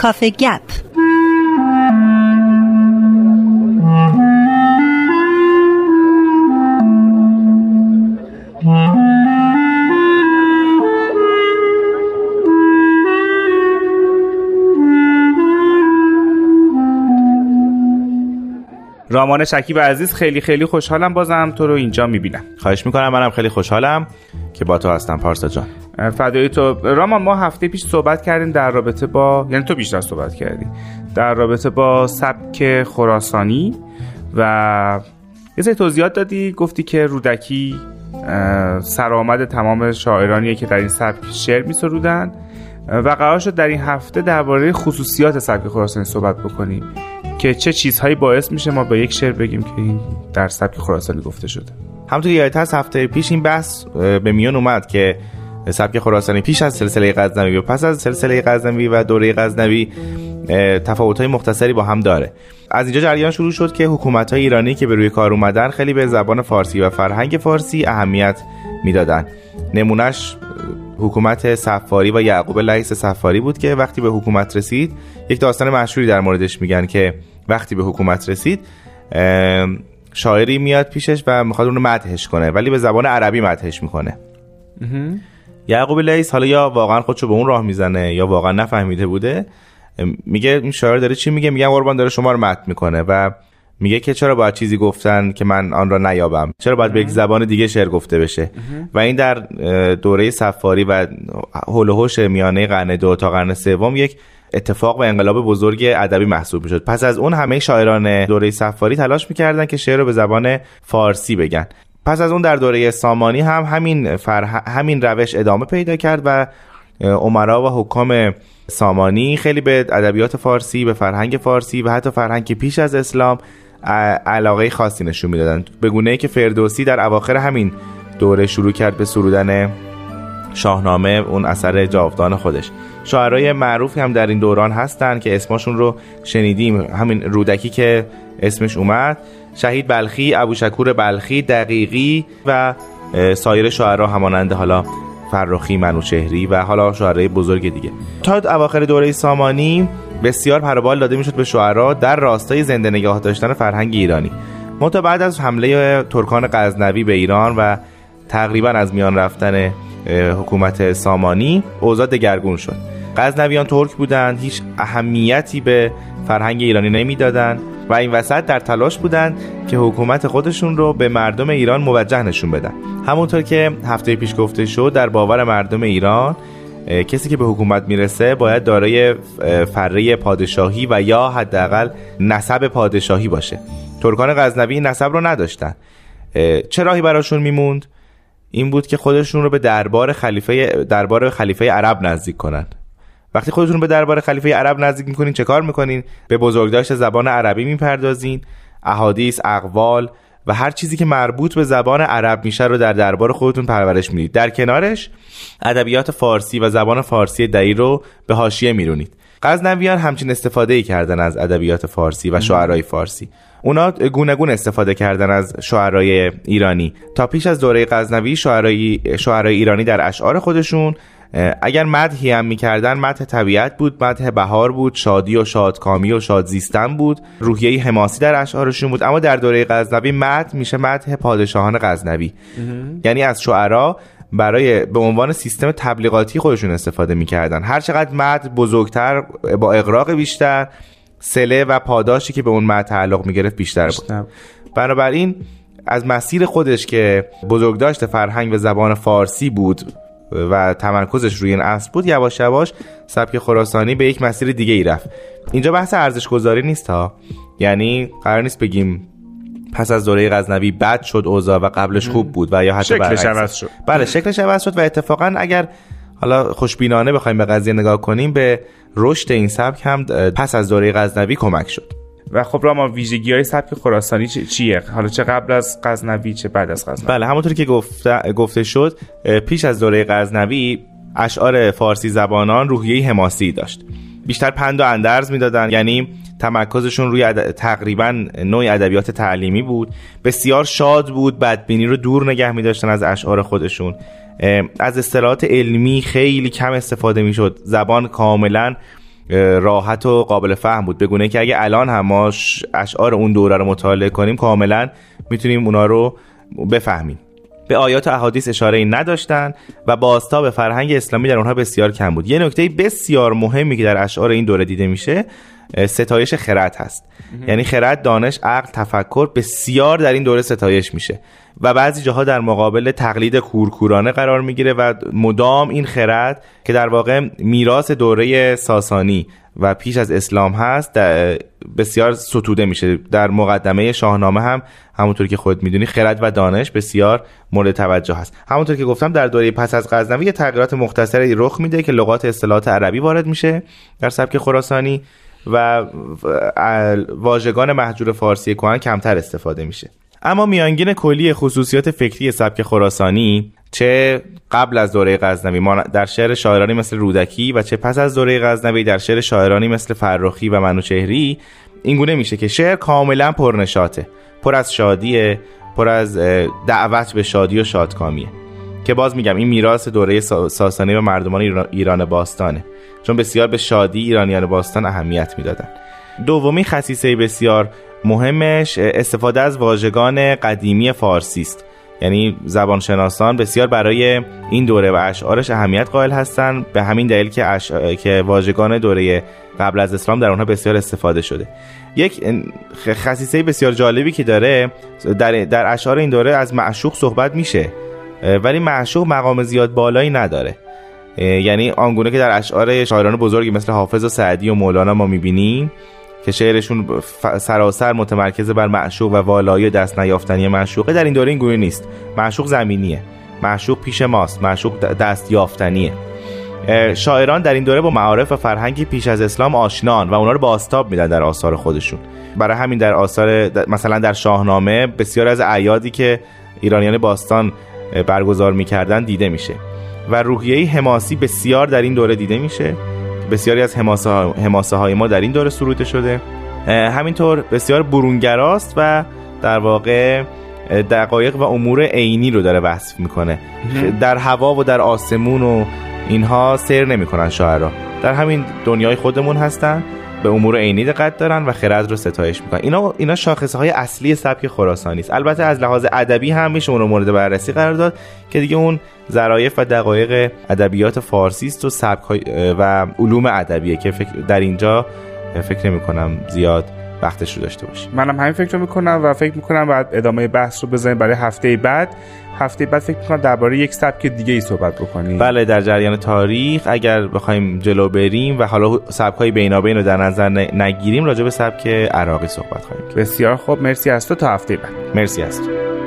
کافه گپ رامان شکیب عزیز خیلی خیلی خوشحالم بازم تو رو اینجا می‌بینم. خواهش می‌کنم منم خیلی خوشحالم که با تو هستم پارسا جان. فدای تو. رامان ما هفته پیش صحبت کردیم در رابطه با یعنی تو بیشتر صحبت کردی در رابطه با سبک خراسانی و یه سری توضیحات دادی گفتی که رودکی سرآمد تمام شاعرانیه که در این سبک شعر میسرودن. و قرار شد در این هفته درباره خصوصیات سبک خراسانی صحبت بکنیم. که چه چیزهایی باعث میشه ما به یک شعر بگیم که این در سبک خراسانی گفته شده. همونطور یادت هست هفته پیش این بحث به میان اومد که سبک خراسانی پیش از سلسله غزنوی و پس از سلسله غزنوی و دوره غزنوی تفاوت‌های مختصری با هم داره. از اینجا جریان شروع شد که حکومت های ایرانی که به روی کار اومدن خیلی به زبان فارسی و فرهنگ فارسی اهمیت می‌دادن. نمونهش حکومت سفاری و یعقوب لعیس سفاری بود که وقتی به حکومت رسید یک داستان مشهوری در موردش میگن که وقتی به حکومت رسید شاعری میاد پیشش و می‌خواد اون رو مدحش کنه ولی به زبان عربی مدحش می‌کنه. یعقوب لیس حالا یا واقعا خودشو به اون راه می‌زنه یا واقعا نفهمیده بوده میگه این شاعر داره چی میگه؟ میگه قربان داره شما رو مد می‌کنه و میگه که چرا باید چیزی گفتن که من آن را نیابم؟ چرا باید به یک زبان دیگه شعر گفته بشه؟ و این در دوره سفاری و هول میانه قرن دو تا قرن سوم یک اتفاق و انقلاب بزرگ ادبی محسوب می‌شد. پس از اون همه شاعران دوره سفاری تلاش می‌کردن که شعر رو به زبان فارسی بگن. پس از اون در دوره سامانی هم همین, فرح... همین روش ادامه پیدا کرد و عمرا و حکام سامانی خیلی به ادبیات فارسی به فرهنگ فارسی و حتی فرهنگ پیش از اسلام علاقه خاصی نشون می‌دادن. به گونه ای که فردوسی در اواخر همین دوره شروع کرد به سرودن شاهنامه اون اثر جاودان خودش. شاعرای معروفی هم در این دوران هستن که اسمشون رو شنیدیم. همین رودکی که اسمش اومد. شهید بلخی ابو شکور بلخی دقیقی و سایر شاعرها همانند حالا فرخی منوچهری و حالا شاعرای بزرگ دیگه. تا اواخر دوره سامانی بسیار پروبال داده می‌شد به شعرا در راستای زنده نگاه داشتن فرهنگ ایرانی. منتها بعد از حمله ترکان غزنوی به ایران و تقریبا از میان رفتن حکومت سامانی اوضاع دگرگون شد. غزنویان ترک بودند هیچ اهمیتی به فرهنگ ایرانی نمی‌دادند و این وسط در تلاش بودند که حکومت خودشون رو به مردم ایران موجه نشون بدن. همونطور که هفته پیش گفته شد در باور مردم ایران کسی که به حکومت می‌رسه باید دارای فره پادشاهی و یا حداقل نسب پادشاهی باشه. ترکان غزنوی نسب رو نداشتن. چه راهی براشون میموند؟ این بود که خودشون رو به دربار خلیفه دربار خلیفه عرب نزدیک کنند وقتی خودتون به دربار خلیفه عرب نزدیک می‌کنین چه کار می‌کنین؟ به بزرگداشت زبان عربی می‌پردازین. احادیث اقوال و هر چیزی که مربوط به زبان عرب میشه رو در دربار خودتون پرورش می‌دید. در کنارش ادبیات فارسی و زبان فارسی دایی رو به حاشیه میرونید. غزنویان همچین استفاده کردن از ادبیات فارسی و شعرهای فارسی. اونا گونه استفاده کردن از شعرهای ایرانی. تا پیش از دوره غزنوی شعرهای شعرهای ایرانی در اشعار خودشون اگر مدحی هم می‌کردن مدح طبیعت بود مدح بهار بود شادی و شادکامی و شادزیستن بود. روحیه حماسی در اشعارشون بود. اما در دوره غزنوی مدح میشه مدح پادشاهان غزنوی. یعنی از شعرا برای به عنوان سیستم تبلیغاتی خودشون استفاده می‌کردن. هر چقدر مد بزرگتر با اقراق بیشتر سله و پاداشی که به اون مد تعلق می‌گرفت بیشتر بود. بنابراین از مسیر خودش که بزرگداشت فرهنگ و زبان فارسی بود و تمرکزش روی این اصل بود یواش یواش سبک خراسانی به یک مسیر دیگه ای رفت. اینجا بحث ارزش گذاری نیست ها. یعنی قرار نیست بگیم پس از دوره غزنوی بد شد اوضاع و قبلش خوب بود و یا حتی شکلش عوض شد. بله شکلش عوض شد و اتفاقا اگر حالا خوشبینانه بخوایم به قضیه نگاه کنیم به رشد این سبک هم پس از دوره غزنوی کمک شد. و خب را ما ویژگی های سبک خراسانی چیه؟ حالا چه قبل از غزنوی چه بعد از غزنوی؟ بله همونطوری که گفته, گفته شد پیش از دوره غزنوی اشعار فارسی زبانان روحیه حماسی داشت. بیشتر پند و اندرز می‌دادن یعنی تمرکزشون روی تقریبا نوع ادبیات تعلیمی بود. بسیار شاد بود بدبینی رو دور نگه می داشتن از اشعار خودشون. از اصطلاحات علمی خیلی کم استفاده می شد زبان کاملا راحت و قابل فهم بود. بگونه که اگه الان هم ما اشعار اون دوره رو مطالعه کنیم کاملا می‌تونیم اونا رو بفهمیم. به آیات و احادیث اشاره ای نداشتن و به فرهنگ اسلامی در اونها بسیار کم بود. یه نکته بسیار مهمی که در اشعار این دوره دیده میشه ستایش خرد هست. یعنی خرد دانش عقل تفکر بسیار در این دوره ستایش میشه و بعضی جاها در مقابل تقلید کورکورانه قرار می‌گیره و مدام این خرد که در واقع میراث دوره ساسانی و پیش از اسلام هست بسیار ستوده میشه. در مقدمه شاهنامه هم همونطور که خود می‌دونی خرد و دانش بسیار مورد توجه هست. همونطور که گفتم در دوره پس از غزنوی یه تغییرات مختصری رخ میده که لغات اصطلاحات عربی وارد میشه در سبک خراسانی و واژگان محجور فارسی کهن کمتر استفاده میشه. اما میانگین کلی خصوصیات فکری سبک خراسانی چه قبل از دوره غزنوی در شعر شاعرانی مثل رودکی و چه پس از دوره غزنوی در شعر شاعرانی مثل فرخی و منوچهری اینگونه میشه که شعر کاملا پرنشاته پر از شادیه پر از دعوت به شادی و شادکامیه. که باز میگم این میراث دوره ساسانی و مردمان ایران باستانه. چون بسیار به شادی ایرانیان باستان اهمیت می‌دادن. دومی خصیصه بسیار مهمش استفاده از واژگان قدیمی فارسی است. یعنی زبانشناسان بسیار برای این دوره و اشعارش اهمیت قائل هستند به همین دلیل که, اش... که واژگان دوره قبل از اسلام در اونها بسیار استفاده شده. یک خصیصه بسیار جالبی که داره در, در اشعار این دوره از معشوق صحبت میشه ولی معشوق مقام زیاد بالایی نداره. یعنی آنگونه که در اشعار شاعران بزرگی مثل حافظ و سعدی و مولانا ما می‌بینیم که شعرشون سراسر متمرکز بر معشوق و والایی دست نیافتنی معشوقه در این دوره این گونه نیست. معشوق زمینیه. معشوق پیش ماست. معشوق دست یافتنیه. شاعران در این دوره با معارف و فرهنگی پیش از اسلام آشنان و اونا رو با آستاب میدن در آثار خودشون. برای همین در آثار مثلا در شاهنامه بسیار از اعیادی که ایرانیان باستان برگزار می‌کردن دیده میشه. و روحیه حماسی بسیار در این دوره دیده میشه. بسیاری از حماسه, های ما در این دوره سروده شده. همینطور بسیار برونگراست و در واقع دقایق و امور عینی رو داره وصف می‌کنه. در هوا و در آسمون و اینها سیر نمی‌کنن شاعرها در همین دنیای خودمون هستن. به امور عینی دقت دارن و خرد رو ستایش می‌کنن. اینا اینا شاخصه های اصلی سبک خراسانی است البته از لحاظ ادبی هم میشه اون رو مورد بررسی قرار داد که دیگه اون ظرایف و دقایق ادبیات فارسی است و سبک و علوم ادبیه که فکر در اینجا فکر نمی کنم زیاد وقتش رو داشته باشیم. منم همین فکر رو می‌کنم و فکر می‌کنم بعد ادامه بحث رو بزنیم برای هفته بعد. هفته بعد فکر می‌کنم درباره یک سبک دیگه ای صحبت بکنیم. بله در جریان تاریخ اگر بخوایم جلو بریم و حالا سبک های بینابین رو در نظر نگیریم راجع به سبک عراقی صحبت خواهیم بسیار خوب مرسی از تو تا هفته بعد. مرسی از تو.